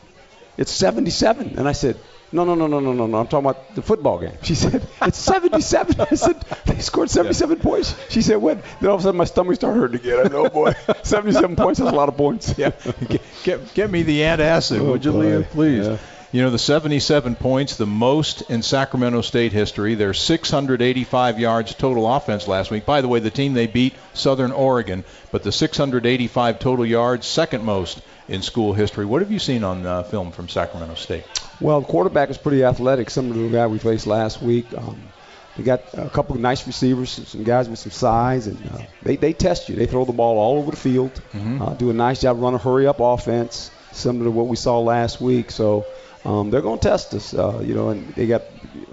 it's 77. And I said. No, no, no, no, no, no, no. I'm talking about the football game. She said, it's 77. [LAUGHS] I said, they scored 77 points. She said, what? Then all of a sudden my stomach started hurting again. I said, oh, boy. [LAUGHS] 77 points, that's a lot of points. Yeah, get, get, get me the antacid, Oh, would you, boy. Leah, please? Yeah. You know, the 77 points, the most in Sacramento State history. Their 685 yards total offense last week. By the way, the team they beat, Southern Oregon, but the 685 total yards, second most in school history. What have you seen on uh, film from Sacramento State? Well, the quarterback is pretty athletic. Some of the guy we faced last week. Um, they got a couple of nice receivers, some guys with some size, and uh, they, they test you. They throw the ball all over the field, uh, do a nice job, run a hurry up offense, similar to what we saw last week. So um, they're going to test us, uh, you know. And they got,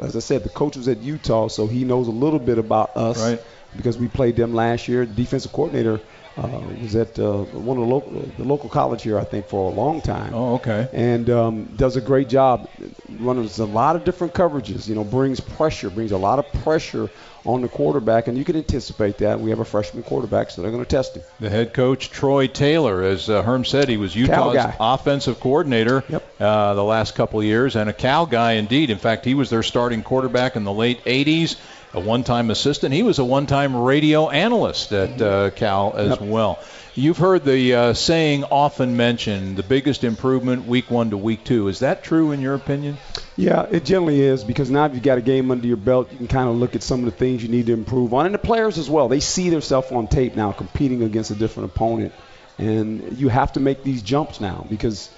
as I said, the coach was at Utah, so he knows a little bit about us Right. because we played them last year. The defensive coordinator uh, was at uh, one of the local, the local college here, I think, for a long time Oh, okay. and um, does a great job. Runs a lot of different coverages. You know, brings pressure, brings a lot of pressure on the quarterback, and you can anticipate that. We have a freshman quarterback, so they're going to test him. The head coach, Troy Taylor, as uh, Herm said, he was Utah's offensive coordinator Yep. uh, the last couple of years, and a Cal guy indeed. In fact, he was their starting quarterback in the late 80s, a one-time assistant. He was a one-time radio analyst at uh, Cal as well. You've heard the uh, saying often mentioned, the biggest improvement week one to week two. Is that true in your opinion? Yeah, it generally is because now if you've got a game under your belt. You can kind of look at some of the things you need to improve on, and the players as well. They see themselves on tape now, competing against a different opponent, and you have to make these jumps now because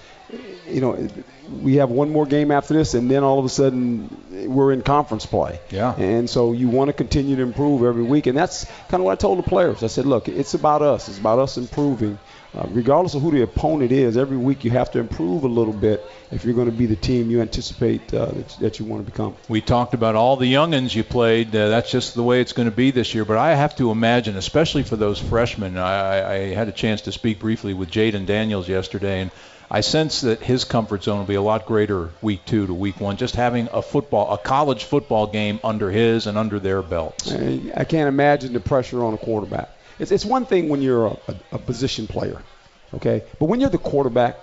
you know we have one more game after this, and then all of a sudden we're in conference play. Yeah. And so you want to continue to improve every week, and that's kind of what I told the players. I said, look, it's about us. It's about us improving. Uh, regardless of who the opponent is, every week you have to improve a little bit if you're going to be the team you anticipate uh, that, that you want to become. We talked about all the youngins you played. Uh, that's just the way it's going to be this year. But I have to imagine, especially for those freshmen, I, I- I had a chance to speak briefly with Jayden Daniels yesterday, and I sense that his comfort zone will be a lot greater week two to week one, just having a football, a college football game under his and under their belts. I can't imagine the pressure on a quarterback. It's, it's one thing when you're a, a, a position player, okay? But when you're the quarterback,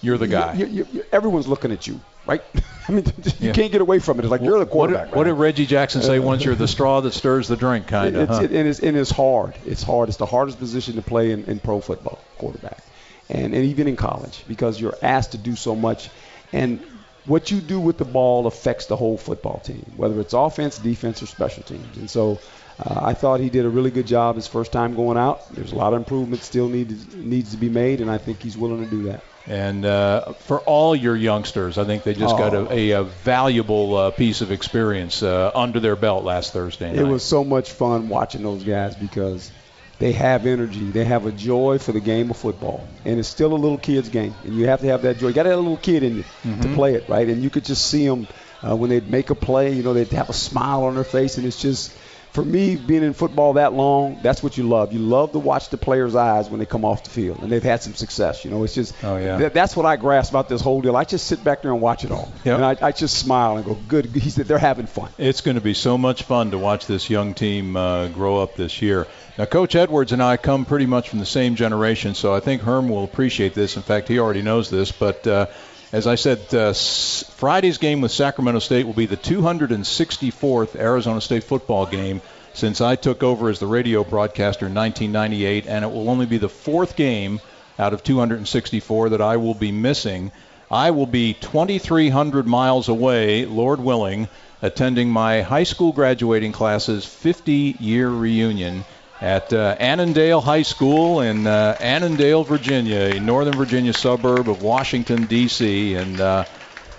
You're the guy. You, you, you, everyone's looking at you. right? [LAUGHS] I mean, [LAUGHS] you yeah. can't get away from it. It's like you're the quarterback. What, did, what did Reggie Jackson say once? You're the straw that stirs the drink, kind of. Huh? It, and, it's, and it's hard. It's hard. It's the hardest position to play in, in pro football, quarterback, and, and even in college because you're asked to do so much. And what you do with the ball affects the whole football team, whether it's offense, defense, or special teams. And so uh, I thought he did a really good job his first time going out. There's a lot of improvement still needs needs to be made, and I think he's willing to do that. And uh, for all your youngsters, I think they just oh. got a, a, a valuable uh, piece of experience uh, under their belt last Thursday night. It was so much fun watching those guys because they have energy. They have a joy for the game of football. And it's still a little kid's game. And you have to have that joy. You got to have a little kid in you mm-hmm. to play it, right? And you could just see them uh, when they'd make a play, you know, they'd have a smile on their face. And it's just – for me, being in football that long, that's what you love. You love to watch the players' eyes when they come off the field, and they've had some success. You know, it's just oh, yeah. Th- that's what I grasp about this whole deal. I just sit back there and watch it all, yep. and I, I just smile and go, "Good." He said they're having fun. It's going to be so much fun to watch this young team uh, grow up this year. Now, Coach Edwards and I come pretty much from the same generation, so I think Herm will appreciate this. In fact, he already knows this, but. Uh, as I said, uh, Friday's game with Sacramento State will be the 264th Arizona State football game since I took over as the radio broadcaster in 1998, and it will only be the fourth game out of 264 that I will be missing. I will be 2,300 miles away, Lord willing, attending my high school graduating class's 50 year reunion at uh, Annandale High School in uh, Annandale, Virginia, a northern Virginia suburb of Washington, D.C. And uh,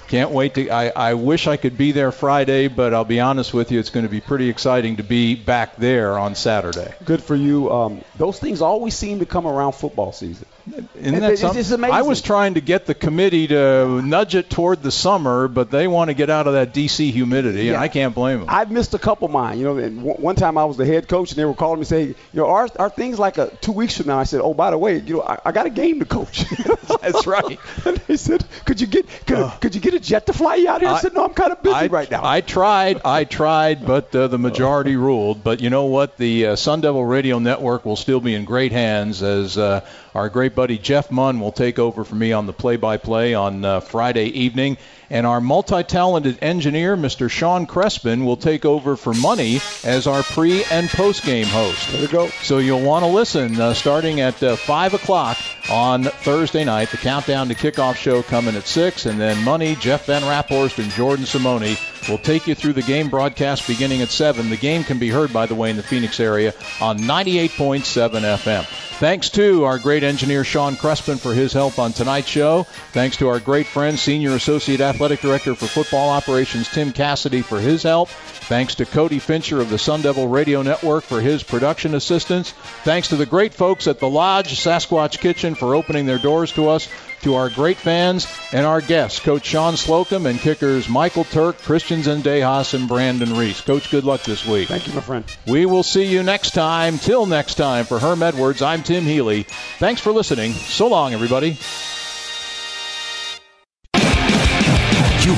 can't wait to. I, I wish I could be there Friday, but I'll be honest with you, it's going to be pretty exciting to be back there on Saturday. Good for you. Um, those things always seem to come around football season. Isn't that something? It's amazing. I was trying to get the committee to nudge it toward the summer, but they want to get out of that D.C. humidity, yeah. and I can't blame them. I've missed a couple of mine. You know, and one time I was the head coach, and they were calling me saying, you know, are, are things like a two weeks from now? I said, oh, by the way, you know, I, I got a game to coach. [LAUGHS] That's right. and [LAUGHS] they said, could you get could, uh, could you get a jet to fly you out here? I, I said, no, I'm kind of busy I, right now. I tried, I tried, but uh, the majority ruled. But you know what? The uh, Sun Devil Radio Network will still be in great hands as uh, our great buddy Jeff Munn will take over for me on the play-by-play on uh, Friday evening, and our multi-talented engineer, Mr. Sean Crespin, will take over for Money as our pre and post-game host. There we go. So you'll want to listen uh, starting at uh, five o'clock on Thursday night. The countdown to kickoff show coming at six, and then Money, Jeff Van Raaphorst, and Jordan Simone will take you through the game broadcast beginning at 7. The game can be heard, by the way, in the Phoenix area on 98.7 FM. Thanks to our great engineer Sean Crespin for his help on tonight's show. Thanks to our great friend, Senior Associate Athletic Director for Football Operations Tim Cassidy for his help. Thanks to Cody Fincher of the Sun Devil Radio Network for his production assistance. Thanks to the great folks at the Lodge Sasquatch Kitchen for opening their doors to us to our great fans and our guests, Coach Shawn Slocum and kickers Michael Turk, Christian Zendejas, and Brandon Ruiz. Coach, good luck this week. Thank you, my friend. We will see you next time. Till next time, for Herm Edwards, I'm Tim Healey. Thanks for listening. So long, everybody.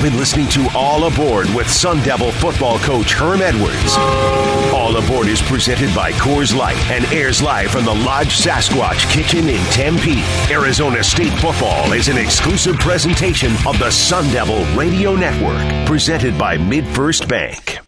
You've been listening to All Aboard with Sun Devil football coach Herm Edwards. All Aboard is presented by Coors Light and airs live from the Lodge Sasquatch Kitchen in Tempe. Arizona State football is an exclusive presentation of the Sun Devil Radio Network, presented by MidFirst Bank.